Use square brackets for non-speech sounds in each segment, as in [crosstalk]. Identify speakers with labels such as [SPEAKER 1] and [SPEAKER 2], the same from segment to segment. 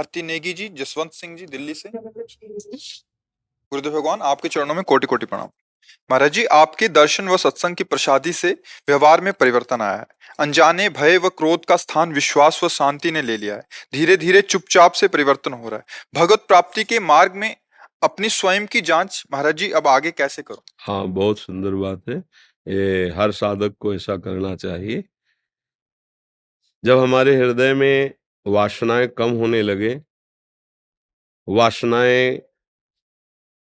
[SPEAKER 1] आरती नेगी जी जसवंत सिंह जी दिल्ली से। [laughs] गुरुदेव भगवान आपके चरणों में कोटि कोटि प्रणाम। महाराज जी आपके दर्शन व सत्संग की प्रसादी से व्यवहार में परिवर्तन आया है। अनजाने भय व क्रोध का स्थान विश्वास व शांति ने ले लिया है। धीरे धीरे चुपचाप से परिवर्तन हो रहा है। भगवत प्राप्ति के मार्ग में अपनी स्वयं की जाँच महाराज जी अब आगे कैसे करो?
[SPEAKER 2] हाँ बहुत सुंदर बात है। ये हर साधक को ऐसा करना चाहिए। जब हमारे हृदय में वासनाएँ कम होने लगे। वासनाएँ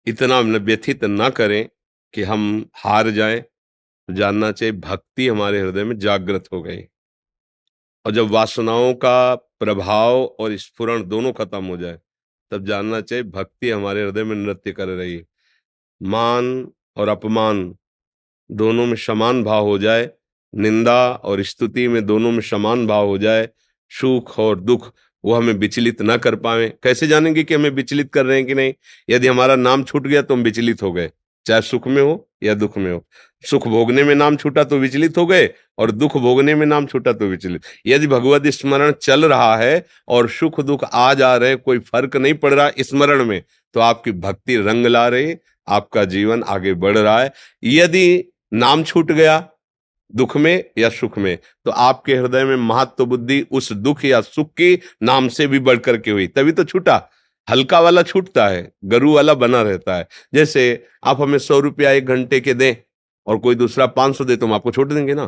[SPEAKER 2] इतना व्यथित ना करें कि हम हार जाएँ। जानना चाहिए, भक्ति हमारे हृदय में जागृत हो गई। और जब वासनाओं का प्रभाव और स्फुरण दोनों खत्म हो जाए, तब जानना चाहिए, भक्ति हमारे हृदय में नृत्य कर रही मान और अपमान दोनों में समान भाव हो जाए। निंदा और स्तुति में दोनों में समान भाव हो जाए। सुख और दुख, वो हमें विचलित ना कर पाए। कैसे जानेंगे कि हमें विचलित कर रहे हैं कि नहीं? यदि हमारा नाम छूट गया तो हम विचलित हो गए, चाहे सुख में हो या दुख में हो। सुख भोगने में नाम छूटा तो विचलित हो गए और दुख भोगने में नाम छूटा तो विचलित। यदि भगवत स्मरण चल रहा है और सुख दुख आ जा रहे कोई फ़र्क नहीं पड़ रहा स्मरण में तो आपकी भक्ति रंग ला रही, आपका जीवन आगे बढ़ रहा है। यदि नाम छूट गया दुख में या सुख में? तो आपके हृदय में महत्व बुद्धि उस दुख या सुख की नाम से भी बढ़ करके हुई। तभी तो छूटा। हल्का वाला छूटता है, गरु वाला बना रहता है। जैसे आप हमें सौ रुपया एक घंटे के दें और कोई दूसरा पाँच सौ दे तो हम आपको छोड़ देंगे ना।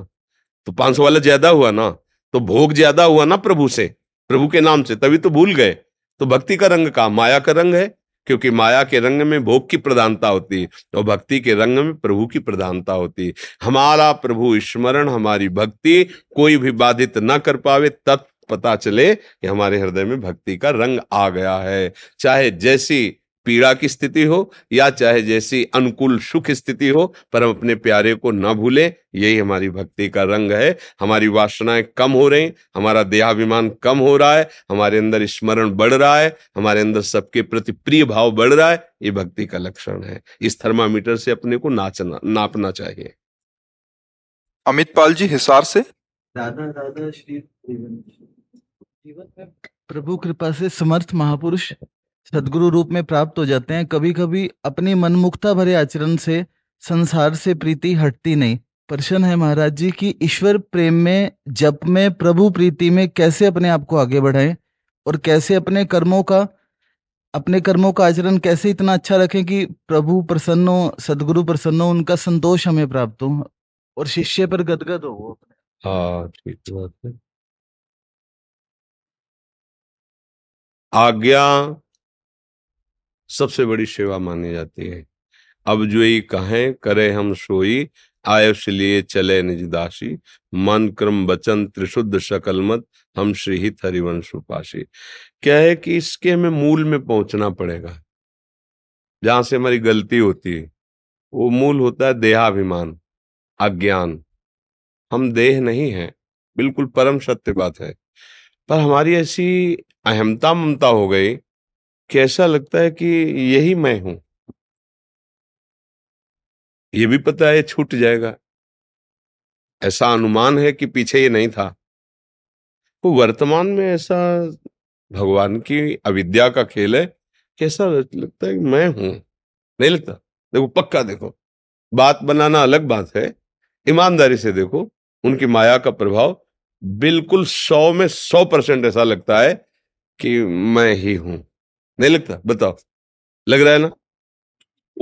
[SPEAKER 2] तो पाँच सौ वाला ज़्यादा हुआ ना तो भोग ज़्यादा हुआ ना प्रभु से, प्रभु के नाम से, तभी तो भूल गए। तो भक्ति का रंग का माया का रंग है? क्योंकि माया के रंग में भोग की प्रधानता होती है और भक्ति के रंग में प्रभु की प्रधानता होती है। हमारा प्रभु स्मरण, हमारी भक्ति कोई भी बाधित न कर पावे तत् पता चले कि हमारे हृदय में भक्ति का रंग आ गया है। चाहे जैसी पीड़ा की स्थिति हो या चाहे जैसी अनुकूल सुख स्थिति हो पर हम अपने प्यारे को न भूलें। यही हमारी भक्ति का रंग है। हमारी वासनाएँ कम हो रही हमारा देहाभिमान कम हो रहा है हमारे अंदर स्मरण बढ़ रहा है हमारे अंदर सबके प्रति प्रिय भाव बढ़ रहा है। ये भक्ति का लक्षण है। इस थर्मामीटर से अपने को नाचना नापना चाहिए।
[SPEAKER 1] अमित पाल जी हिसार से।
[SPEAKER 3] दादा दादा श्री जीवन में प्रभु कृपा से समर्थ महापुरुष सदगुरु रूप में प्राप्त हो जाते हैं। कभी कभी अपनी मनमुक्ता भरे आचरण से, संसार से प्रीति हटती नहीं। प्रश्न है महाराज जी की ईश्वर प्रेम में, जप में, प्रभु प्रीति में कैसे अपने आप को आगे बढ़ाएँ? और कैसे अपने कर्मों का, अपने कर्मों का आचरण कैसे इतना अच्छा रखें कि प्रभु प्रसन्न हो, सदगुरु प्रसन्न हो, उनका संतोष हमें प्राप्त हो और शिष्य पर गदगद हो
[SPEAKER 2] ठीक है। आज्ञा सबसे बड़ी सेवा मानी जाती है। अब जो ही कहें, करे हम सोई, आयुष लिए चले निज दासी, मन क्रम वचन त्रिशुद्ध शकल मत, हम श्रीहित हरिवंश उपासी। क्या है कि इसके हमें मूल में पहुँचना पड़ेगा। जहाँ से हमारी गलती होती है, वो मूल होता है देहाभिमान, अज्ञान। हम देह नहीं है, बिल्कुल परम सत्य बात है। पर हमारी ऐसी अहमता ममता हो गई कि ऐसा लगता है कि यही मैं हूँ? ये भी पता है, छूट जाएगा। ऐसा अनुमान है कि पीछे ये नहीं था। तो वर्तमान में ऐसा भगवान की अविद्या का खेल है, कैसा लगता है कि मैं हूँ? नहीं लगता? देखो, पक्का देखो। बात बनाना अलग बात है। ईमानदारी से देखो, उनकी माया का प्रभाव बिल्कुल सौ में सौ परसेंट ऐसा लगता है कि मैं ही हूँ। नहीं लगता? बताओ। लग रहा है ना?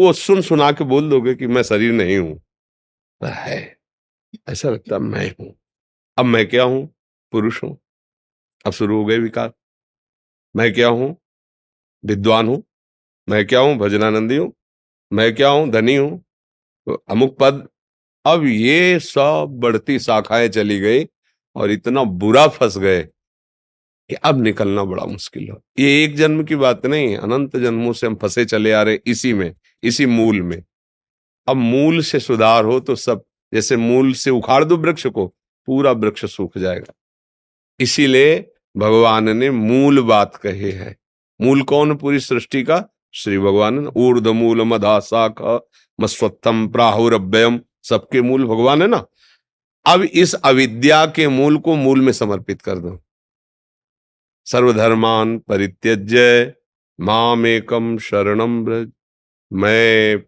[SPEAKER 2] वो सुन सुना के बोल दोगे कि मैं शरीर नहीं हूँ। पर है, ऐसा लगता मैं हूँ। अब मैं क्या हूँ? पुरुष हूँ। अब शुरू हो गए विकार। मैं क्या हूँ? विद्वान हूँ। मैं क्या हूँ? भजनानंदी हूँ। मैं क्या हूँ? धनी हूँ। तो अमुक पद। अब ये सब बढ़ती शाखाएँ चली गई और इतना बुरा फंस गए अब निकलना बड़ा मुश्किल हो। ये एक जन्म की बात नहीं, अनंत जन्मों से हम फंसे चले आ रहे इसी में, इसी मूल में। अब मूल से सुधार हो तो सब, जैसे मूल से उखाड़ दो वृक्ष को, पूरा वृक्ष सूख जाएगा। इसीलिए भगवान ने मूल बात कही है। मूल कौन पूरी सृष्टि का? श्री भगवान ऊर्द मूल मधा शाख मस्वत्थम प्राहुरभ्यम सबके मूल भगवान है ना? अब इस अविद्या के मूल को मूल में समर्पित कर दो। सर्वधर्मान परित्यज्य माम एकम शरणम ब्रज मैं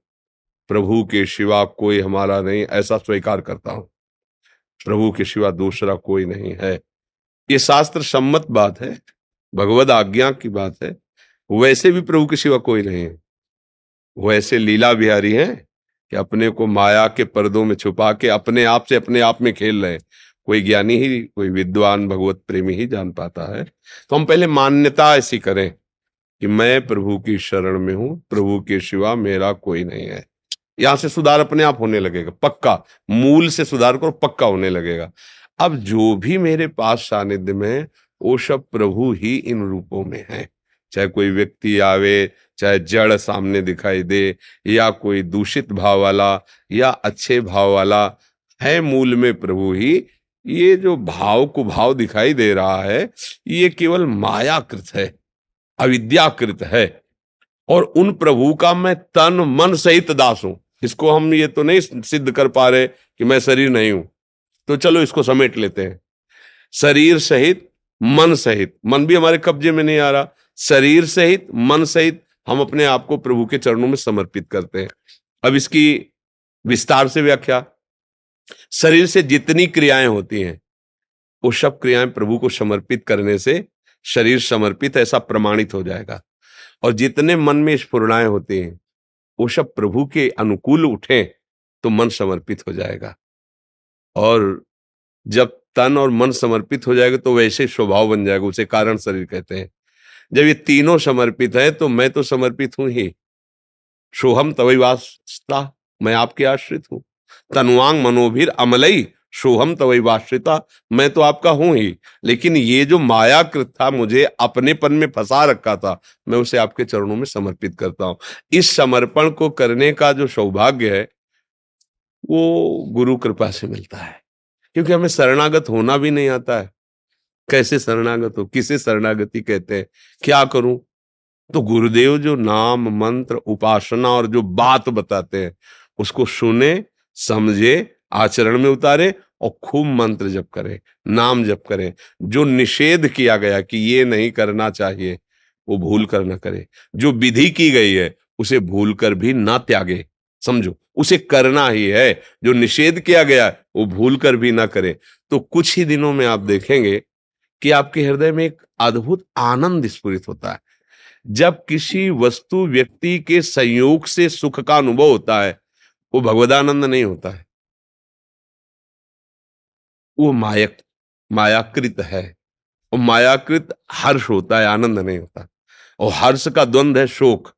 [SPEAKER 2] प्रभु के शिवा कोई हमारा नहीं, ऐसा स्वीकार करता हूँ। प्रभु के शिवा दूसरा कोई नहीं है। ये शास्त्र सम्मत बात है भगवत आज्ञा की बात है, वैसे भी प्रभु के सिवा कोई नहीं है। वो ऐसे लीला बिहारी हैं कि अपने को माया के पर्दों में छुपा के अपने आप से अपने आप में खेल रहे कोई ज्ञानी ही, कोई विद्वान भगवत प्रेमी ही जान पाता है। तो हम पहले मान्यता ऐसी करें कि मैं प्रभु की शरण में हूँ, प्रभु के सिवा मेरा कोई नहीं है। यहाँ से सुधार अपने आप होने लगेगा, पक्का। मूल से सुधार करो, पक्का होने लगेगा। अब जो भी मेरे पास सानिध्य में वो सब प्रभु ही इन रूपों में है। चाहे कोई व्यक्ति आवे, चाहे जड़ सामने दिखाई दे, या कोई दूषित भाव वाला, या अच्छे भाव वाला, है मूल में प्रभु ही ये जो भाव को भाव दिखाई दे रहा है, ये केवल मायाकृत है, अविद्याकृत है। और उन प्रभु का मैं तन, मन सहित दास हूँ। इसको हम ये तो नहीं सिद्ध कर पा रहे कि मैं शरीर नहीं हूँ। तो चलो इसको समेट लेते हैं। शरीर सहित, मन सहित। मन भी हमारे कब्जे में नहीं आ रहा। शरीर सहित, मन सहित हम अपने आप को प्रभु के चरणों में समर्पित करते हैं। अब इसकी विस्तार से व्याख्या। शरीर से जितनी क्रियाएँ होती हैं, वो सब क्रियाएँ प्रभु को समर्पित करने से शरीर समर्पित ऐसा प्रमाणित हो जाएगा। और जितने मन में स्फुरणाएँ होती हैं, वो सब प्रभु के अनुकूल उठे तो मन समर्पित हो जाएगा। और जब तन और मन समर्पित हो जाएगा तो वैसे स्वभाव बन जाएगा, उसे कारण शरीर कहते हैं। जब ये तीनों समर्पित है तो मैं तो समर्पित हूँ ही। सोहम तवई वास्ता मैं आपके आश्रित हूँ। तनुवांग मनोभीर अमलई सोहम तवई वाश्रिता, मैं तो आपका हूँ ही। लेकिन ये जो मायाकृत था, मुझे अपनेपन में फंसा रखा था, मैं उसे आपके चरणों में समर्पित करता हूँ। इस समर्पण को करने का जो सौभाग्य है, वो गुरु कृपा से मिलता है। क्योंकि हमें शरणागत होना भी नहीं आता है। कैसे शरणागत हो? किसे शरणागति कहते हैं? क्या करूँ? तो गुरुदेव जो नाम, मंत्र, उपासना और जो बात बताते हैं, उसको सुने समझे, आचरण में उतारे और खूब मंत्र जप करें, नाम जप करें। जो निषेध किया गया कि ये नहीं करना चाहिए, वो भूल कर ना करे। जो विधि की गई है, उसे भूल कर भी ना त्यागे। समझो, उसे करना ही है। जो निषेध किया गया, वो भूल कर भी ना करे। तो कुछ ही दिनों में आप देखेंगे कि आपके हृदय में एक अद्भुत आनंद स्फुरित होता है। जब किसी वस्तु व्यक्ति के संयोग से सुख का अनुभव होता है वो भगवदानंद नहीं होता है। वो मायक मायाकृत है। और मायाकृत हर्ष होता है आनंद नहीं होता। और हर्ष का द्वंद है शोक।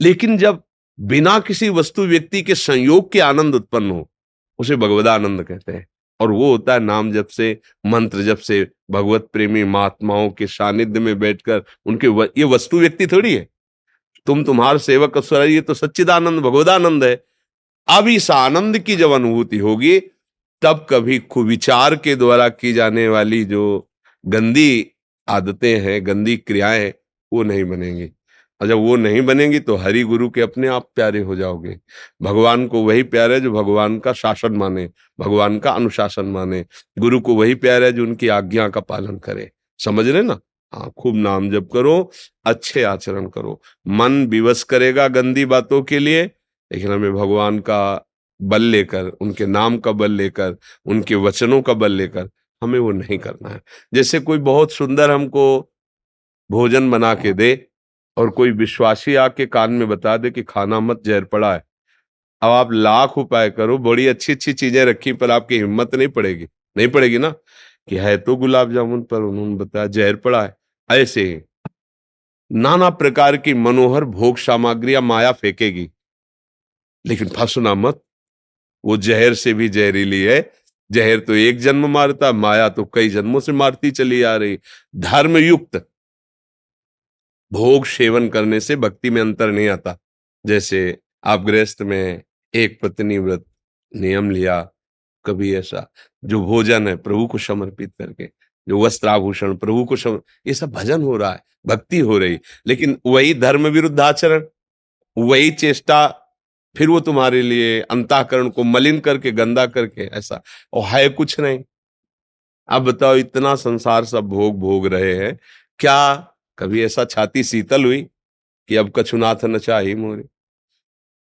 [SPEAKER 2] लेकिन जब बिना किसी वस्तु व्यक्ति के संयोग के आनंद उत्पन्न हो उसे भगवदानंद कहते हैं। और वो होता है नाम जब से मंत्र जब से भगवत प्रेमी महात्माओं के सानिध्य में बैठकर उनके व, ये वस्तु व्यक्ति थोड़ी है। तुम तुम्हार सेवक ये तो सच्चिदानंद भगवदानंद है। अब इस आनंद की जब अनुभूति होगी, तब कभी कुविचार के द्वारा की जाने वाली जो गंदी आदतें हैं, गंदी क्रियाएँ, वो नहीं बनेंगी। और जब वो नहीं बनेंगी तो हरि गुरु के अपने आप प्यारे हो जाओगे। भगवान को वही प्यार है जो भगवान का शासन माने, भगवान का अनुशासन माने। गुरु को वही प्यार है जो उनकी आज्ञा का पालन करे। समझ रहे ना? हाँ खूब नाम जप करो, अच्छे आचरण करो। मन विवश करेगा गंदी बातों के लिए लेकिन हमें भगवान का बल लेकर, उनके नाम का बल लेकर, उनके वचनों का बल लेकर हमें वो नहीं करना है। जैसे कोई बहुत सुंदर हमको भोजन बना के दे और कोई विश्वासी आके कान में बता दे कि खाना मत जहर पड़ा है। अब आप लाख उपाय करो, बड़ी अच्छी अच्छी चीज़ें रखी पर आपकी हिम्मत नहीं पड़ेगी। नहीं पड़ेगी ना? कि है तो गुलाब जामुन, पर उन्होंने बताया जहर पड़ा है। ऐसे नाना प्रकार की मनोहर भोग सामग्रियाँ माया फेंकेगी। लेकिन फंसना मत वो जहर से भी जहरीली है। जहर तो एक जन्म मारता, माया तो कई जन्मों से मारती चली आ रही। धर्म युक्त भोग सेवन करने से भक्ति में अंतर नहीं आता। जैसे आप गृहस्थ में एक पत्नी व्रत नियम लिया, कभी ऐसा, जो भोजन है, प्रभु को समर्पित करके, जो वस्त्राभूषण, प्रभु को समर ये सब भजन हो रहा है, भक्ति हो रही। लेकिन वही धर्म विरुद्ध आचरण, वही चेष्टा फिर वो तुम्हारे लिए अंताकरण को मलिन करके, गंदा करके, ऐसा, और है कुछ नहीं। अब बताओ, इतना संसार सब भोग भोग रहे हैं। क्या कभी ऐसा छाती शीतल हुई कि अब कछुनाथ नचा ही मोरे?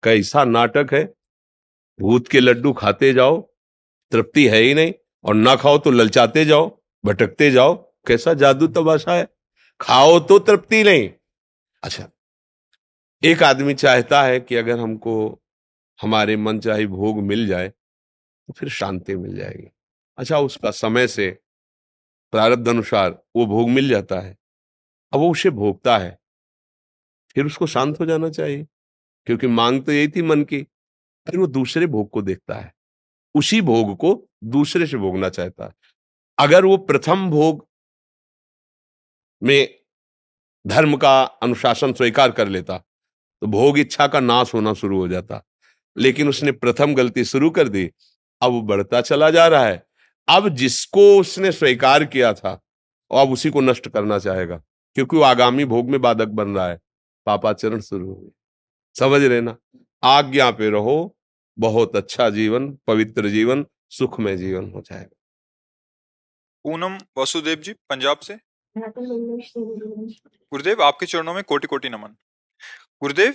[SPEAKER 2] कैसा नाटक है। भूत के लड्डू खाते जाओ, तृप्ति है ही नहीं, और ना खाओ तो ललचाते जाओ, भटकते जाओ। कैसा जादू तबाशा है। खाओ तो तृप्ति नहीं। अच्छा एक आदमी चाहता है कि अगर हमको हमारे मन चाहे भोग मिल जाए तो फिर शांति मिल जाएगी। अच्छा उसका समय से प्रारब्ध अनुसार वो भोग मिल जाता है, अब वो उसे भोगता है, फिर उसको शांत हो जाना चाहिए, क्योंकि मांग तो यही थी मन की, फिर वो दूसरे भोग को देखता है, उसी भोग को दूसरे से भोगना चाहता है। अगर वो प्रथम भोग में धर्म का अनुशासन स्वीकार कर लेता तो भोग इच्छा का नाश होना शुरू हो जाता लेकिन उसने प्रथम गलती शुरू कर दी। अब वो बढ़ता चला जा रहा है। अब जिसको उसने स्वीकार किया था अब उसी को नष्ट करना चाहेगा क्योंकि वो आगामी भोग में बाधक बन रहा है। पापाचरण शुरू हो गई समझ रहे ना? आज्ञा पे रहो बहुत अच्छा जीवन पवित्र जीवन सुखमय जीवन हो जाएगा।
[SPEAKER 1] पूनम वसुदेव जी पंजाब से? गुरुदेव आपके चरणों में कोटि कोटि नमन। गुरुदेव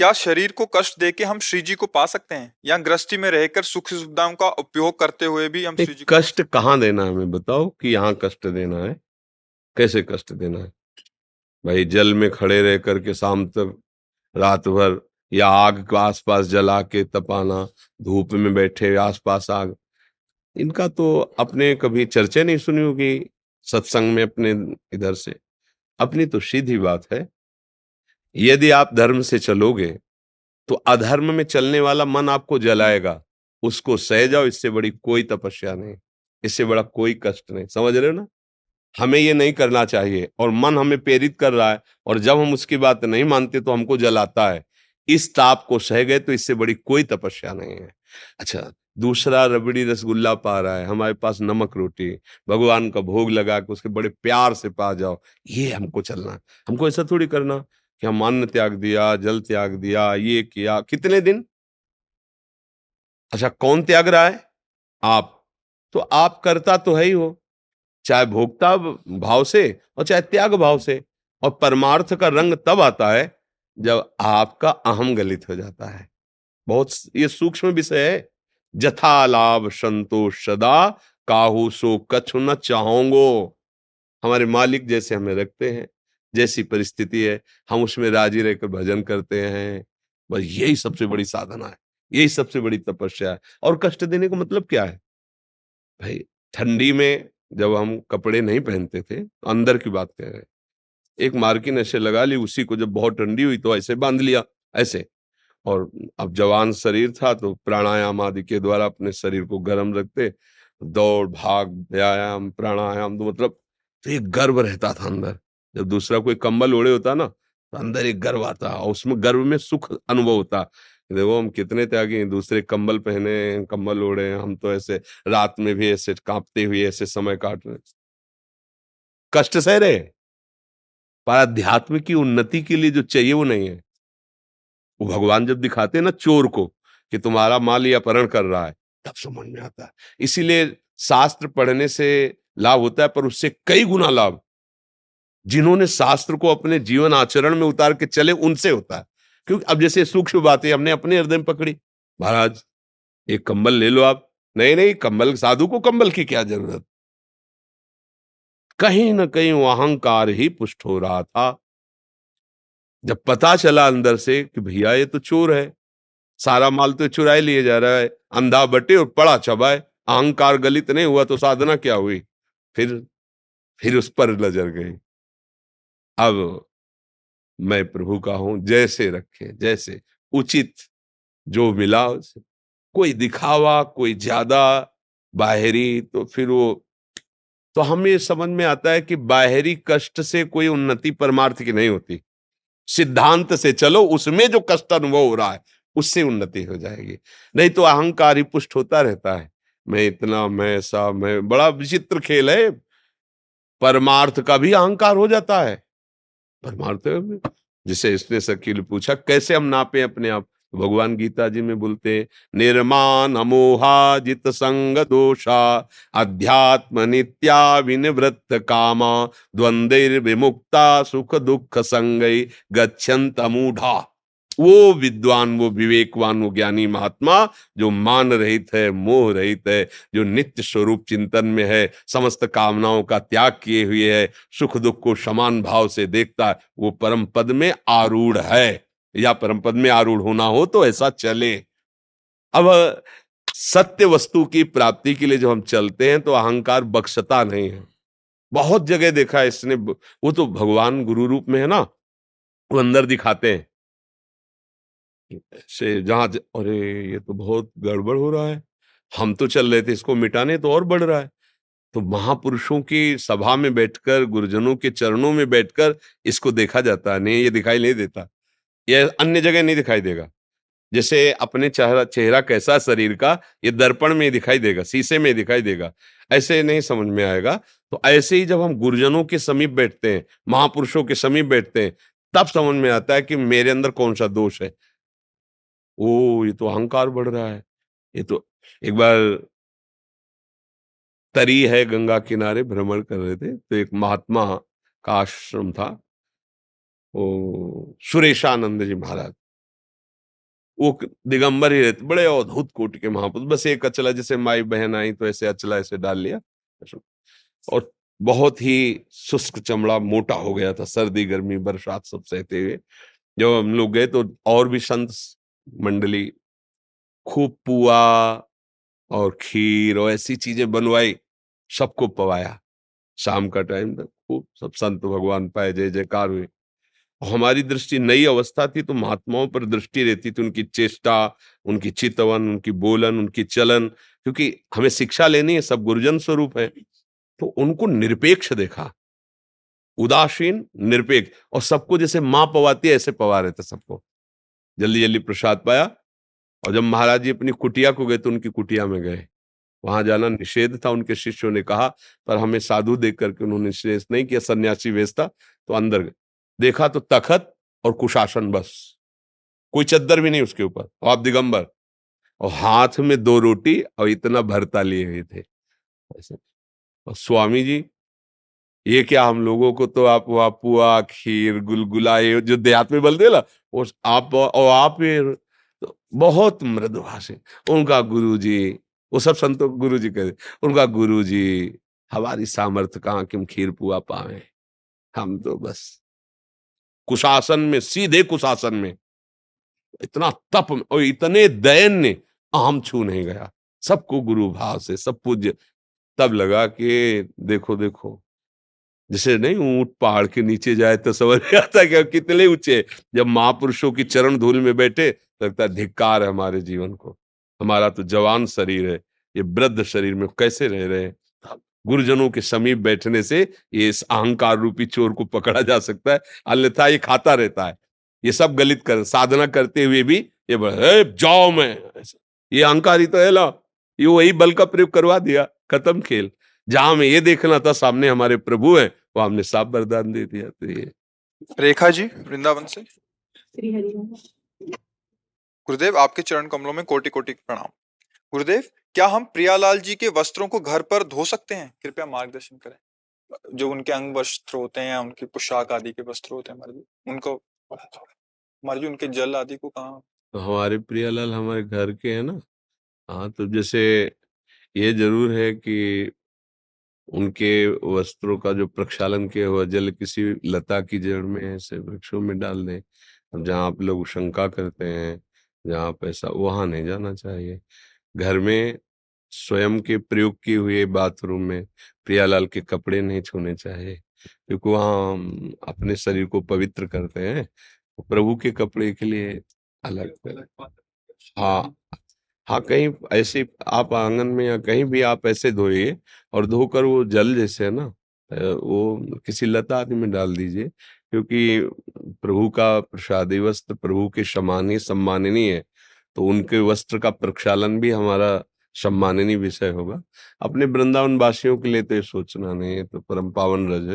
[SPEAKER 1] क्या शरीर को कष्ट देके हम श्री जी को पा सकते हैं? या गृहस्थी में रहकर सुख सुविधाओं का उपयोग करते हुए भी हम श्री जी
[SPEAKER 2] कष्ट कहाँ देना है हमें बताओ कि यहाँ कष्ट देना है? कैसे कष्ट देना है? भाई जल में खड़े रह करके शाम तक रात भर या आग के आसपास जला के तपाना धूप में बैठे आसपास आग। इनका तो अपने कभी चर्चा नहीं सुनी होगी सत्संग में अपने इधर से। अपनी तो सीधी बात है। यदि आप धर्म से चलोगे तो अधर्म में चलने वाला मन आपको जलाएगा। उसको सह जाओ, इससे बड़ी कोई तपस्या नहीं, इससे बड़ा कोई कष्ट नहीं। समझ रहे हो ना? हमें ये नहीं करना चाहिए और मन हमें प्रेरित कर रहा है और जब हम उसकी बात नहीं मानते तो हमको जलाता है। इस ताप को सह गए तो इससे बड़ी कोई तपस्या नहीं है। अच्छा दूसरा रबड़ी रसगुल्ला पा रहा है, हमारे पास नमक रोटी, भगवान का भोग लगा के उसके बड़े प्यार से पा जाओ, ये हमको चलना हमको ऐसा थोड़ी करना। कि हम अन्न त्याग दिया, जल त्याग दिया, ये किया, कितने दिन? अच्छा कौन त्याग रहा है? आप। तो आप करता तो है ही हो, चाहे भोक्ता भाव से और चाहे त्याग भाव से, और परमार्थ का रंग तब आता है जब आपका अहम गलित हो जाता है। बहुत ये सूक्ष्म विषय है। जथा लाभ संतोष सदा, काहू सो कछु न चाहोगो। हमारे मालिक जैसे हमें रखते हैं। जैसी परिस्थिति है, हम उसमें राज़ी रहकर भजन करते हैं। बस यही सबसे बड़ी साधना है, यही सबसे बड़ी तपस्या है। और कष्ट देने का मतलब क्या है? भाई, ठंडी में जब हम कपड़े नहीं पहनते थे तो अंदर की बात कह रहे एक मार्किन ऐसे लगा ली, उसी को जब बहुत ठंडी हुई तो ऐसे बाँध लिया, ऐसे। और अब जवान शरीर था तो प्राणायाम आदि के द्वारा अपने शरीर को गर्म रखते, दौड़, भाग, व्यायाम, प्राणायाम तो मतलब तो एक गर्व रहता था अंदर। जब दूसरा कोई कंबल ओढ़े होता ना तो अंदर एक गर्व आता और उसमें गर्व में सुख अनुभव होता। देखो हम कितने त्यागी दूसरे कंबल पहने कंबल ओढ़े हम तो ऐसे रात में भी ऐसे कांपते हुए, ऐसे समय काट रहे कष्ट सह रहे पर अध्यात्म की उन्नति के लिए जो चाहिए वो नहीं है। वो भगवान जब दिखाते हैं ना चोर को कि तुम्हारा माल या अपहरण कर रहा है, तब समझ में आता है। इसीलिए शास्त्र पढ़ने से लाभ होता है, पर उससे कई गुना लाभ। जिन्होंने शास्त्र को अपने जीवन आचरण में उतार के चले, उनसे होता है। क्योंकि अब जैसे सूक्ष्म बातें हमने अपने हृदय में पकड़ी। महाराज, एक कंबल ले लो आप। नहीं नहीं, कंबल, साधु को कंबल की क्या ज़रूरत? कहीं ना कहीं वो अहंकार ही पुष्ट हो रहा था। जब पता चला अंदर से कि भैया ये तो चोर है। सारा माल तो चुराए लिए जा रहा है। अंधा बटे और पड़ा चबाए। अहंकार गलित नहीं हुआ तो साधना क्या हुई? फिर फिर उस पर नज़र गई। अब मैं प्रभु का हूँ, जैसे रखे, जैसे उचित जो मिला उसे। कोई दिखावा, कोई ज़्यादा बाहरी तो फिर वो तो हमें समझ में आता है कि बाहरी कष्ट से कोई उन्नति परमार्थ की नहीं होती। सिद्धांत से चलो, उसमें जो कष्ट अनुभव हो रहा है, उससे उन्नति हो जाएगी। नहीं तो अहंकार ही पुष्ट होता रहता है। मैं इतना, मैं ऐसा, मैं, बड़ा विचित्र खेल है। परमार्थ का भी अहंकार हो जाता है। परमार्थ जिसे इसने सकील पूछा, कैसे हम नापे अपने आप? भगवान गीता जी में बोलते निर्माण अमोहा जित संग दोषा, अध्यात्म नित्या विनिवृत्त कामा द्वंद्व विमुक्ता सुख दुख संग गच्छन्त मूढ़ा वो विद्वान, वो विवेकवान, वो ज्ञानी महात्मा जो मान रहित है, मोह रहित है, जो नित्य स्वरूप चिंतन में है, समस्त कामनाओं का त्याग किए हुए है, सुख दुख को समान भाव से देखता है, वो परम पद में आरूढ़ है। या परम पद में आरूढ़ होना हो तो ऐसा चले। अब सत्य वस्तु की प्राप्ति के लिए जो हम चलते हैं तो अहंकार बख्शता नहीं है। बहुत जगह देखा है इसने, वो तो भगवान गुरु रूप में है ना, वो अंदर दिखाते हैं। से जहाँ अरे, ये तो बहुत गड़बड़ हो रहा है। हम तो चल रहे थे इसको मिटाने तो और बढ़ रहा है। तो महापुरुषों की सभा में बैठकर, गुरुजनों के चरणों में बैठकर इसको देखा जाता है नहीं, ये दिखाई नहीं देता। ये अन्य जगह नहीं दिखाई देगा। जैसे अपने चेहरा चेहरा कैसा शरीर का, ये दर्पण में दिखाई देगा, शीशे में दिखाई देगा। ऐसे नहीं समझ में आएगा। तो ऐसे ही जब हम गुरुजनों के समीप बैठते हैं, महापुरुषों के समीप बैठते हैं, तब समझ में आता है कि मेरे अंदर कौन सा दोष है। ओ ये तो अहंकार बढ़ रहा है। ये तो एक बार तरी है गंगा किनारे भ्रमण कर रहे थे तो एक महात्मा का आश्रम था, वो सुरेशानंद जी महाराज। वो दिगंबर ही रहते, बड़े अद्भुत कोट के महापुरुष, बस एक अचला, जैसे माई बहन आई तो ऐसे अचला, ऐसे डाल लिया। और बहुत ही शुष्क चमड़ा मोटा हो गया था, सर्दी, गर्मी, बरसात सब सहते हुए। जब हम लोग गए तो और भी संत मंडली खूब पुआ और खीर और ऐसी चीज़ें बनवाई, सबको पवाया। शाम का टाइम तक खूब सब संत भगवान पाए, जय जयकार हुए। हमारी दृष्टि नई अवस्था थी तो महात्माओं पर दृष्टि रहती थी, उनकी चेष्टा, उनकी चितवन, उनकी बोलन, उनकी चलन, क्योंकि हमें शिक्षा लेनी है, सब गुरुजन स्वरूप है। तो उनको निरपेक्ष देखा। उदासीन, निरपेक्ष और सबको जैसे माँ पवाती है, ऐसे पवा रहे थे सबको। जल्दी जल्दी प्रसाद पाया और जब महाराज जी अपनी कुटिया को गए तो उनकी कुटिया में गए। वहाँ जाना निषेध था, उनके शिष्यों ने कहा, पर हमें साधु देख करके उन्होंने निषेध नहीं किया, सन्यासी वेश था तो अंदर गए। देखा तो तखत और कुशासन बस। कोई चद्दर भी नहीं उसके ऊपर, और आप दिगंबर। और हाथ में दो रोटी और इतना भरता लिए हुए थे। ऐसे। और स्वामी जी ये क्या हम लोगों को तो आप पुआ खीर गुलगुला ये जो देहात में बल दे ला वो आप और आप तो बहुत मृदुभाषी। उनका गुरु जी वो सब संतों गुरु जी कहते उनका गुरु जी हमारी सामर्थ्य कहाँ कि हम खीर पुआ पावे हम तो बस कुशासन में, सीधे कुशासन में। इतना तप और इतने दैन्य अहम छू नहीं गया। सबको गुरु भाव से सब पूज्य। तब लगा कि देखो देखो जैसे नहीं ऊँट पहाड़ के नीचे जाए तो समझ में आता कि कितने ऊँचे जब महापुरुषों की चरण धूल में बैठे तो लगता है धिक्कार है हमारे जीवन को। हमारा तो जवान शरीर है, ये वृद्ध शरीर में कैसे रह रहे हैं? गुरुजनों के समीप बैठने से ये इस अहंकार रूपी चोर को पकड़ा जा सकता है, अन्यथा ये खाता रहता है। ये सब गलित कर, साधना करते हुए भी ये जाओ मैं। ये अहंकार ही तो है, ला। ये वही बल का प्रयोग करवा दिया, खत्म खेल। जहाँ में ये देखना था, सामने हमारे प्रभु हैं। वो हमने साफ़ वरदान दे दिया तो ये।
[SPEAKER 1] रेखा जी वृंदावन से। गुरुदेव आपके चरण कमलों में कोटि कोटि प्रणाम। गुरुदेव क्या हम प्रियालाल जी के वस्त्रों को घर पर धो सकते हैं? कृपया मार्गदर्शन करें। जो उनके अंग वस्त्र होते हैं उनकी पोशाक आदि के वस्त्र होते हैं मर्ज़ी उनको मर्ज़ी उनके जल आदि को कहा?
[SPEAKER 2] तो हमारे प्रियालाल हमारे घर के हैं ना। हाँ तो जैसे ये ज़रूर है कि उनके वस्त्रों का जो प्रक्षालन किया हुआ जल किसी लता की जड़ में ऐसे वृक्षों में डाल दें। अब जहाँ आप लोग शंका करते हैं, जहाँ पैसा वहाँ नहीं जाना चाहिए। घर में स्वयं के प्रयोग किए हुए बाथरूम में प्रियालाल के कपड़े नहीं छूने चाहिए, क्योंकि वहाँ अपने शरीर को पवित्र करते हैं। प्रभु के कपड़े के लिए अलग हाँ हाँ कहीं ऐसे आप आँगन में या कहीं भी आप ऐसे धोइए और धोकर वो जल जैसे है ना वो किसी लता आदि में डाल दीजिए, क्योंकि प्रभु का प्रसादी वस्त्र प्रभु के समानी सम्माननीय है तो उनके वस्त्र का प्रक्षालन भी हमारा सम्माननीय विषय होगा। अपने वृंदावन वासियों के लिए तो ये सोचना नहीं है तो परम पावन रज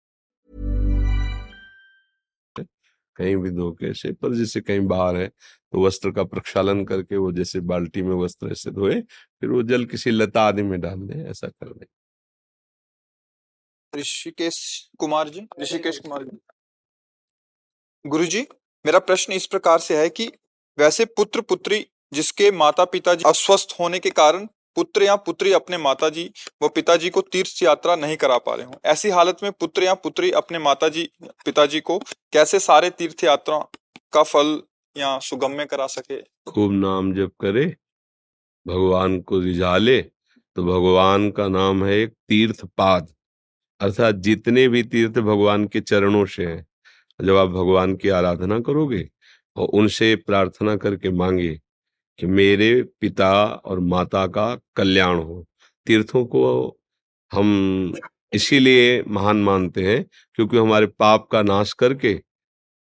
[SPEAKER 2] कहीं भी धो के से पर जैसे कहीं बाहर है तो वस्त्र का प्रक्षालन करके वो जैसे बाल्टी में वस्त्र ऐसे धोए फिर वो जल किसी लता आदि में डाल दे ऐसा कर दे।
[SPEAKER 1] ऋषिकेश कुमार जी। ऋषिकेश कुमार जी। गुरु जी मेरा प्रश्न इस प्रकार से है कि वैसे पुत्र पुत्री जिसके माता पिता जी अस्वस्थ होने के कारण पुत्र या पुत्री अपने माता जी व पिताजी को तीर्थ यात्रा नहीं करा पा रहे हो। ऐसी हालत में पुत्र या पुत्री अपने माता जी पिताजी को कैसे सारे तीर्थ यात्रा का फल या सुगम्य करा सके?
[SPEAKER 2] खूब नाम जप करे, भगवान को रिझा ले तो भगवान का नाम है एक तीर्थ पाद अर्थात जितने भी तीर्थ भगवान के चरणों से हैं, जब आप भगवान की आराधना करोगे और उनसे प्रार्थना करके मांगे कि मेरे पिता और माता का कल्याण हो। तीर्थों को हम इसीलिए महान मानते हैं क्योंकि हमारे पाप का नाश करके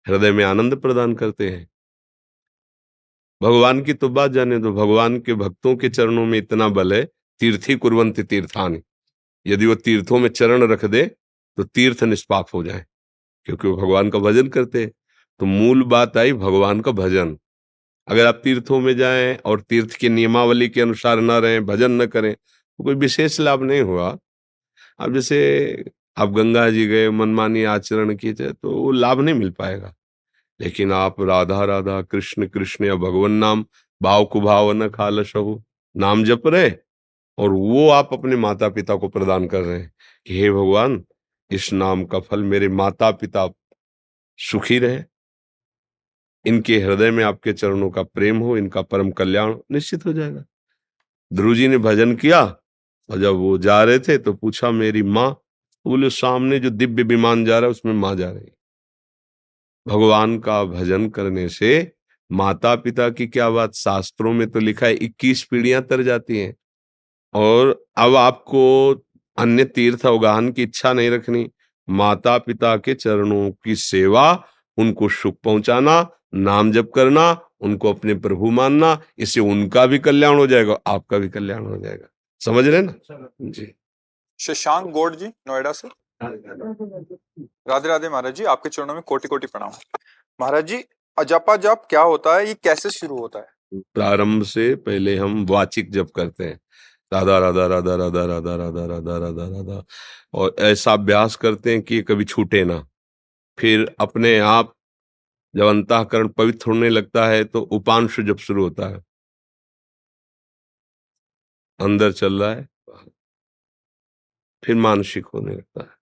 [SPEAKER 2] हृदय में आनंद प्रदान करते हैं। भगवान की तो बात जाने दो, भगवान के भक्तों के चरणों में इतना बल है, तीर्थी कुरवंत तीर्थान। यदि वो तीर्थों में चरण रख दे तो तीर्थ निष्पाप हो जाए, क्योंकि वो भगवान का भजन करते हैं। तो मूल बात आई, भगवान का भजन। अगर आप तीर्थों में जाएँ और तीर्थ की नियमावली के अनुसार न रहें, भजन न करें तो कोई विशेष लाभ नहीं हुआ। अब जैसे आप गंगा जी गए, मनमानी आचरण किए तो वो लाभ नहीं मिल पाएगा। लेकिन आप राधा राधा, कृष्ण कृष्ण या भगवान नाम, भाव कुभाव न खालशहु नाम जप रहे, और वो आप अपने माता पिता को प्रदान कर रहे हैं कि, हे भगवान, इस नाम का फल मेरे माता पिता सुखी रहे इनके हृदय में आपके चरणों का प्रेम हो, इनका परम कल्याण निश्चित हो जाएगा। ध्रुव जी ने भजन किया और जब वो जा रहे थे तो पूछा, मेरी माँ? तो बोले, सामने जो दिव्य विमान जा रहा है, उसमें माँ जा रही भगवान का भजन करने से माता पिता की क्या बात? शास्त्रों में तो लिखा है, इक्कीस पीढ़ियाँ तर जाती हैं। और अब आपको अन्य तीर्थ अवगाहन की इच्छा नहीं रखनी। माता पिता के चरणों की सेवा, उनको सुख पहुंचाना नाम जप करना उनको अपने प्रभु मानना इससे उनका भी कल्याण हो जाएगा आपका भी कल्याण हो जाएगा। समझ रहे ना? जी।
[SPEAKER 1] शशांक गौड़ जी नोएडा से। राधे राधे महाराज जी आपके चरणों में कोटि कोटि प्रणाम। महाराज जी अजापा जाप क्या होता है ये कैसे शुरू होता है?
[SPEAKER 2] प्रारंभ से पहले हम वाचिक जप करते हैं। राधा राधा राधा राधा राधा राधा राधा राधा राधा। और ऐसा अभ्यास करते हैं कि कभी छूटे ना। फिर अपने आप जब अंतःकरण पवित्र होने लगता है तो उपांश जब शुरू होता है। अंदर चल रहा है, फिर मानसिक होने लगता है।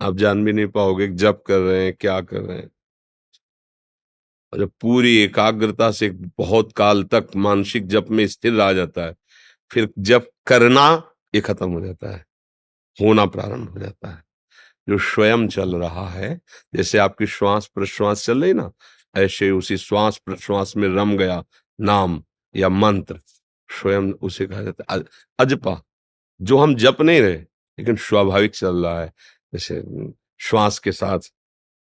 [SPEAKER 2] आप जान भी नहीं पाओगे जब कर रहे हैं, क्या कर रहे हैं। और जब पूरी एकाग्रता से बहुत काल तक मानसिक जप में स्थिर रह जाता है, फिर जब करना, ये खत्म हो जाता है, होना प्रारंभ हो जाता है। जो स्वयं चल रहा है, जैसे आपकी श्वास प्रश्वास चल रही ना, ऐसे उसी श्वास प्रश्वास में रम गया नाम या मंत्र, स्वयं उसे कहा जाता है। अजपा, जो हम जप नहीं रहे, लेकिन स्वाभाविक चल रहा है, जैसे श्वास के साथ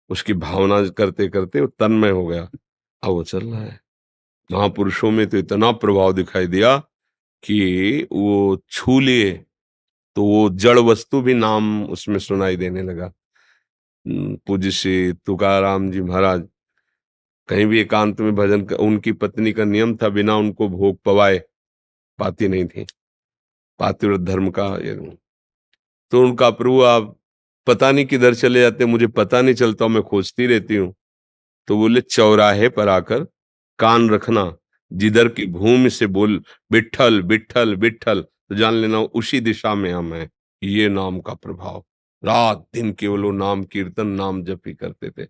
[SPEAKER 2] उसकी भावना करते करते वो तन्मय हो गया, अब वो चल रहा है। महापुरुषों में तो इतना प्रभाव दिखाई दिया कि वो छू लिए। तो वो जड़ वस्तु भी नाम उसमें सुनाई देने लगा। पूज्य श्री तुकाराम जी महाराज कहीं भी एकांत में भजन कर, उनकी पत्नी का नियम था बिना उनको भोग पवाए पाती नहीं थी। पातिव्रत धर्म का तो उनका प्रभु आप पता नहीं किधर चले जाते मुझे पता नहीं चलता मैं खोजती रहती हूँ। तो बोले चौराहे पर आकर कान रखना जिधर की भूमि से बोल बिठल बिठल बिठल तो जान लेना उसी दिशा में हम है, ये नाम का प्रभाव। रात दिन केवल नाम कीर्तन, नाम जप ही करते थे।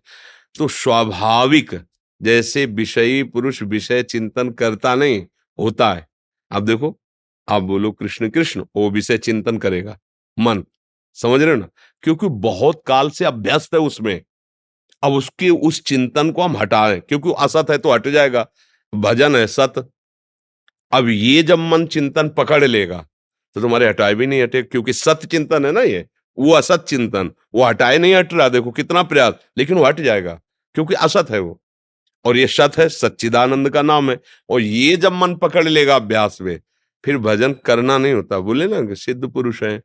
[SPEAKER 2] तो स्वाभाविक, जैसे विषयी पुरुष विषय चिंतन करता नहीं, होता है। अब देखो, आप बोलो कृष्ण कृष्ण, वो विषय चिंतन करेगा। मन, समझ रहे हो ना? क्योंकि बहुत काल से अभ्यस्त है उसमें। अब उसके, उस चिंतन को हम हटा रहे क्योंकि असत है तो हट जाएगा। भजन है सत। अब ये जब मन चिंतन पकड़ लेगा तो तुम्हारे हटाए भी नहीं हटे, क्योंकि सत चिंतन है ना ये। वो असत चिंतन। वो हटाए नहीं हट रहा, देखो कितना प्रयास, लेकिन वो हट जाएगा, क्योंकि असत है वो। और ये सत है, सच्चिदानंद का नाम है, और ये जब मन पकड़ लेगा अभ्यास में, फिर भजन करना नहीं होता। बोले ना कि सिद्ध पुरुष है,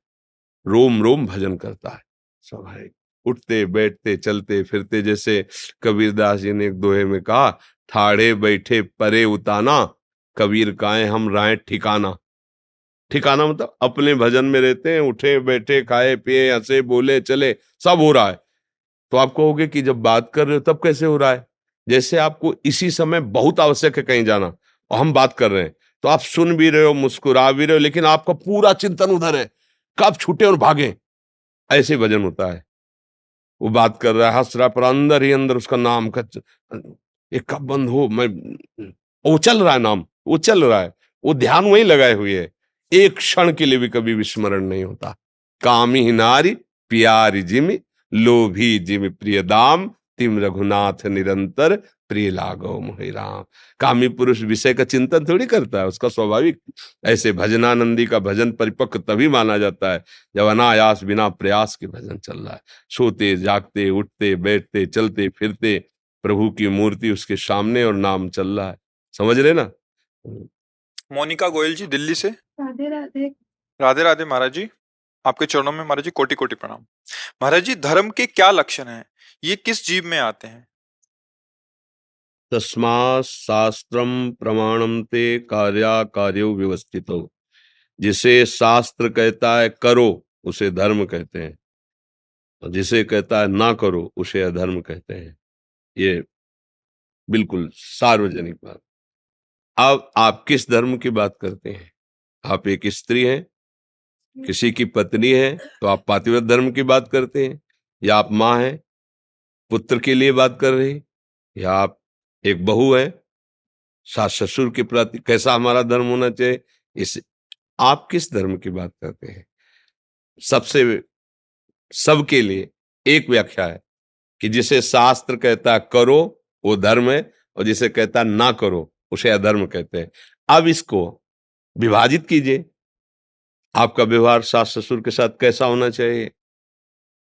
[SPEAKER 2] रोम रोम भजन करता है स्वाभाविक उठते, बैठते, चलते, फिरते, जैसे कबीरदास जी ने एक दोहे में कहा ठाड़े बैठे परे उताना, कबीर काए हम राय ठिकाना। ठिकाना मतलब अपने भजन में रहते हैं, उठे, बैठे, खाए, पिए, हंसे, बोले, चले, सब हो रहा है। तो आप कहोगे कि जब बात कर रहे हो तब कैसे हो रहा है? जैसे आपको इसी समय बहुत आवश्यक है कहीं जाना, और हम बात कर रहे हैं तो आप सुन भी रहे हो, मुस्कुरा भी रहे हो, लेकिन आपका पूरा चिंतन उधर है कब छूटे और भागे। ऐसे भजन होता है। वो बात कर रहा है, हंस रहा पर अंदर ही अंदर उसका नाम का एक कब बंद हो, मैं, वो चल रहा है नाम, वो चल रहा है, वो ध्यान वही लगाए हुए है। एक क्षण के लिए भी कभी विस्मरण नहीं होता। कामी नारी, प्यारी जिम, लोभी जिम प्रिय दाम तिम रघुनाथ निरंतर, प्रिय लागो मोहि राम। कामी पुरुष विषय का चिंतन थोड़ी करता है, उसका स्वाभाविक। ऐसे भजनानंदी का भजन परिपक्व तभी माना जाता है, जब अनायास बिना प्रयास के भजन चल रहा है। सोते, जागते, उठते, बैठते, चलते, फिरते, प्रभु की मूर्ति उसके सामने और नाम चल रहा है। समझ रहे ना?
[SPEAKER 1] मोनिका गोयल जी दिल्ली से।
[SPEAKER 4] राधे राधे।
[SPEAKER 1] राधे राधे महाराज जी आपके चरणों में महाराज जी कोटि कोटि प्रणाम। महाराज जी धर्म के क्या लक्षण हैं? ये किस जीव में आते हैं?
[SPEAKER 2] तस्मा शास्त्रम प्रमाणम ते कार्या कार्यो व्यवस्थित। हो जिसे शास्त्र कहता है करो उसे धर्म कहते हैं। और जिसे कहता है ना करो उसे अधर्म कहते हैं। ये बिल्कुल सार्वजनिक बात। अब आप किस धर्म की बात करते हैं? आप एक स्त्री हैं? किसी की पत्नी है तो आप पातिव्रत धर्म की बात करते हैं? या आप माँ हैं? पुत्र के लिए बात कर रही या आप एक बहू है? सास ससुर के प्रति, कैसा हमारा धर्म होना चाहिए? इस, आप किस धर्म की बात करते हैं? सबसे, सबके लिए एक व्याख्या है कि जिसे शास्त्र कहता करो, वो धर्म है, और जिसे कहता ना करो उसे अधर्म कहते हैं। अब इसको विभाजित कीजिए। आपका व्यवहार सास ससुर के साथ कैसा होना चाहिए?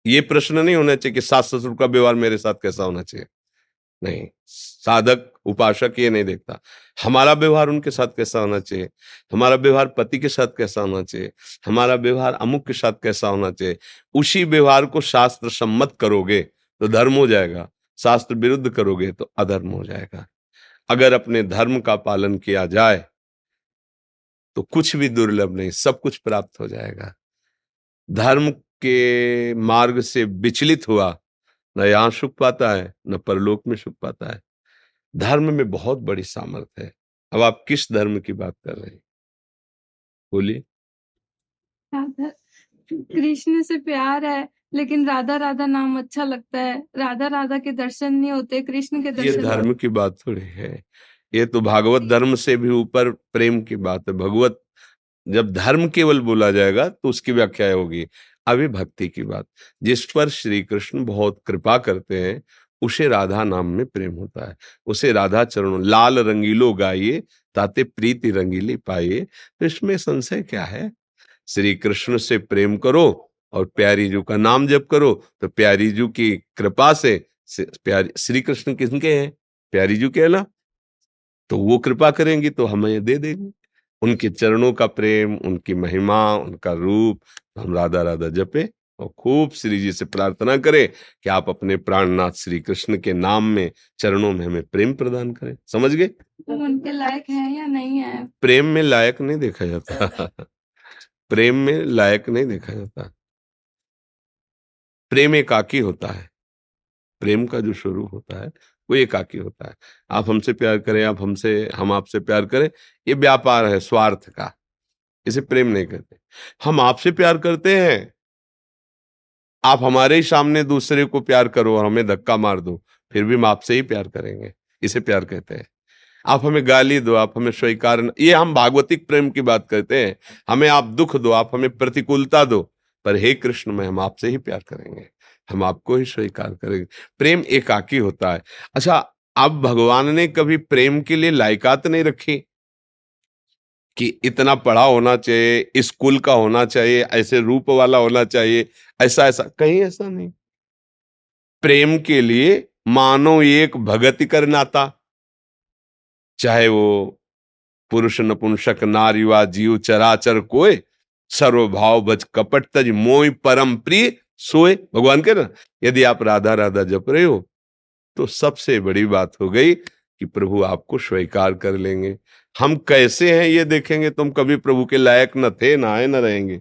[SPEAKER 2] ये प्रश्न नहीं होना चाहिए कि सास ससुर का व्यवहार मेरे साथ कैसा होना चाहिए। नहीं, साधक, उपासक ये नहीं देखता। हमारा व्यवहार उनके साथ कैसा होना चाहिए? हमारा व्यवहार पति के साथ कैसा होना चाहिए? हमारा व्यवहार अमुक के साथ कैसा होना चाहिए? उसी व्यवहार को शास्त्र सम्मत करोगे तो धर्म हो जाएगा। शास्त्र विरुद्ध करोगे तो अधर्म हो जाएगा। अगर अपने धर्म का पालन किया जाए तो कुछ भी दुर्लभ नहीं, सब कुछ प्राप्त हो जाएगा। धर्म के मार्ग से विचलित हुआ, न यहाँ सुख पाता है, न परलोक में सुख पाता है। धर्म में बहुत बड़ी सामर्थ्य है। अब आप किस धर्म की बात कर रहे हैं? बोलिए।
[SPEAKER 4] कृष्ण से प्यार है। लेकिन राधा राधा नाम अच्छा लगता है। राधा राधा के दर्शन नहीं होते कृष्ण के दर्शन ये
[SPEAKER 2] धर्म की बात थोड़ी है। ये तो भागवत धर्म से भी ऊपर प्रेम की बात है। भगवत जब धर्म केवल बोला जाएगा तो उसकी व्याख्या होगी। अभी भक्ति की बात। जिस पर श्री कृष्ण बहुत कृपा करते हैं उसे राधा नाम में प्रेम होता है। उसे राधा चरणों लाल रंगीलो गाइए ताते प्रीति रंगीली पाइए। तो इसमें संशय क्या है? श्री कृष्ण से प्रेम करो और प्यारी जू का नाम जप करो तो प्यारी जू की कृपा से प्यारी श्री कृष्ण किसके हैं? प्यारी जू के ना तो वो कृपा करेंगी तो हमें दे देंगे। उनके चरणों का प्रेम उनकी महिमा उनका रूप हम राधा राधा जपे और खूब श्री जी से प्रार्थना करें कि आप अपने प्राणनाथ श्री कृष्ण के नाम में चरणों में हमें प्रेम प्रदान करें। समझ गए?
[SPEAKER 4] तुम उनके लायक है या नहीं है?
[SPEAKER 2] प्रेम में लायक नहीं देखा जाता। [laughs] प्रेम में लायक नहीं देखा जाता। प्रेम एकाकी होता है। प्रेम का जो स्वरूप होता है, वो एकाकी होता है। आप हमसे प्यार करें, आप हमसे, हम आपसे प्यार करें, ये व्यापार है, स्वार्थ का। इसे प्रेम नहीं करते हम आपसे प्यार करते हैं। आप हमारे ही सामने दूसरे को प्यार करो और हमें धक्का मार दो, फिर भी हम आपसे ही प्यार करेंगे। इसे प्यार कहते हैं। आप हमें गाली दो, आप हमें स्वीकार ये हम भागवतिक प्रेम की बात करते हैं। हमें आप दुख दो, आप हमें प्रतिकूलता दो। पर हे कृष्ण, में, हम आपसे ही प्यार करेंगे। हम आपको ही स्वीकार करेंगे। प्रेम एकाकी होता है। अच्छा अब भगवान ने कभी प्रेम के लिए लायकात नहीं रखी? कि इतना पढ़ा होना चाहिए, स्कूल का होना चाहिए, ऐसे रूप वाला होना चाहिए, ऐसा ऐसा। कहीं ऐसा नहीं। प्रेम के लिए मानो एक भगति कर नाता। चाहे वो पुरुष नपुंसक नारी वा जीव, चराचर कोय सर्वभाव बज कपट तज मोय परम प्रिय, सोए। भगवान के ना यदि आप राधा राधा जप रहे हो तो सबसे बड़ी बात हो गई कि प्रभु आपको स्वीकार कर लेंगे। हम कैसे हैं ये देखेंगे, तुम कभी प्रभु के लायक न थे, ना आए, न रहेंगे।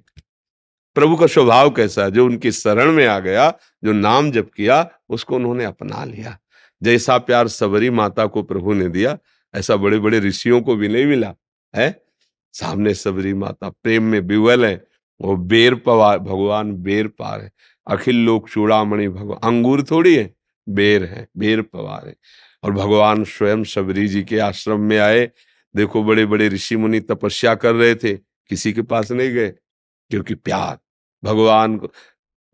[SPEAKER 2] प्रभु का स्वभाव कैसा है? जो उनकी शरण में आ गया, जो नाम जप किया, उसको उन्होंने अपना लिया। जैसा प्यार सबरी माता को प्रभु ने दिया, ऐसा बड़े बड़े ऋषियों को भी नहीं मिला, है? सामने सबरी माता, प्रेम में विवल है, वो बेर पवार भगवान बेर पार है। अखिल लोक चूड़ामणि भगवान अंगूर थोड़ी है, बेर है, बेर पवार है। और भगवान स्वयं सबरी जी के आश्रम में आए। देखो बड़े बड़े ऋषि मुनि तपस्या कर रहे थे, किसी के पास नहीं गए, क्योंकि प्यार। भगवान को,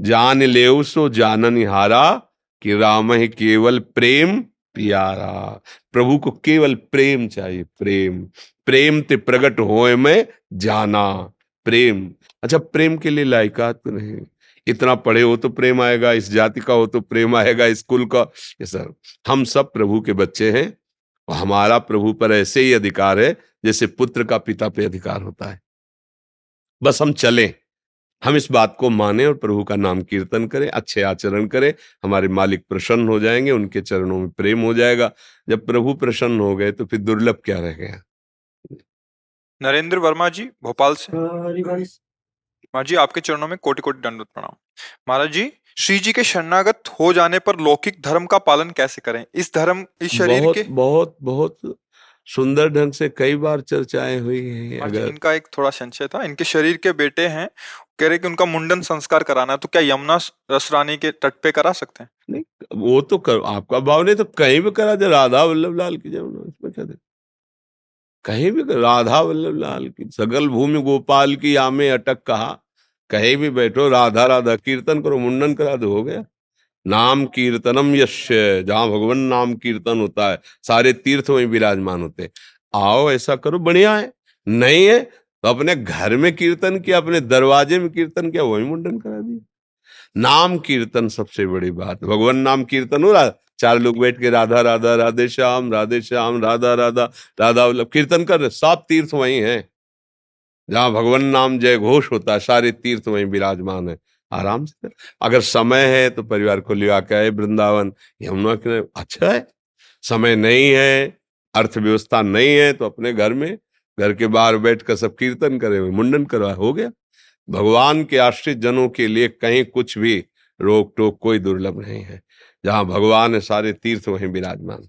[SPEAKER 2] जान ले सो जानन हारा कि राम ही केवल प्रेम, प्यारा। प्रभु को केवल प्रेम चाहिए, प्रेम। प्रेम ते प्रकट होए में जाना। प्रेम। अच्छा प्रेम के लिए लायकात तो नहीं। इतना पढ़े हो तो प्रेम आएगा, इस जाति का हो तो प्रेम आएगा स्कूल का। ये सर हम सब प्रभु के बच्चे हैं और हमारा प्रभु पर ऐसे ही अधिकार है जैसे पुत्र का पिता पे अधिकार होता है। बस हम चलें। हम इस बात को माने और प्रभु का नाम कीर्तन करें, अच्छे आचरण करें। हमारे मालिक प्रसन्न हो जाएँगे, उनके चरणों में प्रेम हो जाएगा। जब प्रभु प्रसन्न हो गए तो फिर दुर्लभ क्या रह गया?
[SPEAKER 1] नरेंद्र वर्मा जी भोपाल से। महाराज जी आपके चरणों में कोटि कोटि दंडवत प्रणाम। महाराज जी श्री जी के शरणागत हो जाने पर लौकिक धर्म का पालन कैसे करें? इस धर्म इस शरीर
[SPEAKER 2] बहुत
[SPEAKER 1] के?
[SPEAKER 2] बहुत बहुत सुंदर ढंग से कई बार चर्चाएँ हुई हैं अगर
[SPEAKER 1] इनका एक थोड़ा संशय था। इनके शरीर के बेटे हैं। कह रहे कि उनका मुंडन संस्कार कराना है तो क्या यमुना रसरानी के तट पे करा सकते हैं?
[SPEAKER 2] नहीं वो तो कर आपका भाव नहीं तो कहीं भी करा दे राधा वल्लभ लाल की जमुना इसमें क्या दे? कहीं भी राधा वल्लभ लाल की, सगल भूमि गोपाल की आमे अटक कहा, कहीं भी बैठो, राधा राधा कीर्तन करो, मुंडन करा दो, हो गया। नाम कीर्तनम यश जहाँ भगवान नाम कीर्तन होता है, सारे तीर्थ वहीं विराजमान होते। आओ, ऐसा करो, बढ़िया है। नहीं है तो अपने घर में कीर्तन किया, अपने दरवाजे में कीर्तन किया, वही मुंडन करा दिया। नाम कीर्तन सबसे बड़ी बात, भगवान नाम कीर्तन हो रहा चार लोग बैठ के, राधा राधा, राधे श्याम राधे श्याम, राधा राधा राधा मतलब कीर्तन कर रहे सब तीर्थ वही है। जहाँ भगवान नाम जय घोष होता है, सारे तीर्थ वहीं विराजमान है। आराम से अगर समय है तो परिवार को लिया के आए वृंदावन। यमुना के अच्छा है। समय नहीं है, अर्थव्यवस्था नहीं है तो अपने घर में, घर के बाहर बैठ कर सब कीर्तन करे, मुंडन करवा हो गया। भगवान के आश्रित जनों के लिए कहीं कुछ भी रोक टोक कोई दुर्लभ नहीं है। जहाँ भगवान है सारे तीर्थ वहीं विराजमान।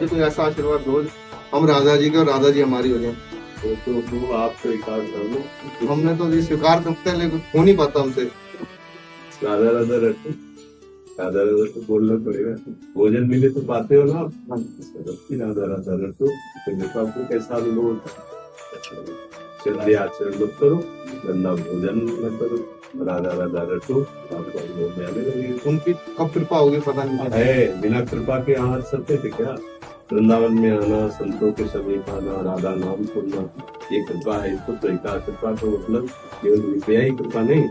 [SPEAKER 5] जी कोई ऐसा आशीर्वाद दो। हम राधा जी के और राधा जी हमारी हो जाए।
[SPEAKER 2] तो, तो, तो आप स्वीकार कर लो।
[SPEAKER 5] हमने तो ये स्वीकार करते हैं लेकिन हो नहीं पाता हमसे।
[SPEAKER 2] राधा राधा रटो राधा राधा तो बोलना पड़ेगा। भोजन मिले तो पाते हो ना आप? राधा राधा रटो तो देखो आपको कैसा अनुभव होता चलिए आचरण मत करो गंदा भोजन न करो। राधा राधा रटो आपको अनुभव में आने लगेगा।
[SPEAKER 5] उनकी कब कृपा होगी पता नहीं।
[SPEAKER 2] है बिना कृपा के यहाँ सत्य थे क्या? वृंदावन में आना संतों के समीप आना राधा नाम सुनना ये कृपा है इसको स्वीकार कृपा का मतलब केवल रुपया ही कृपा नहीं।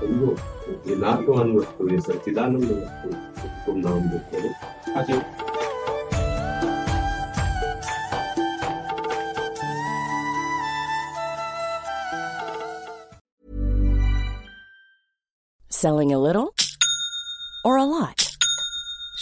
[SPEAKER 2] समझो ये नाटवान वस्तु ये सच्चिदानंद वस्तु तुम नाम देते हो।
[SPEAKER 6] Selling a little or a lot?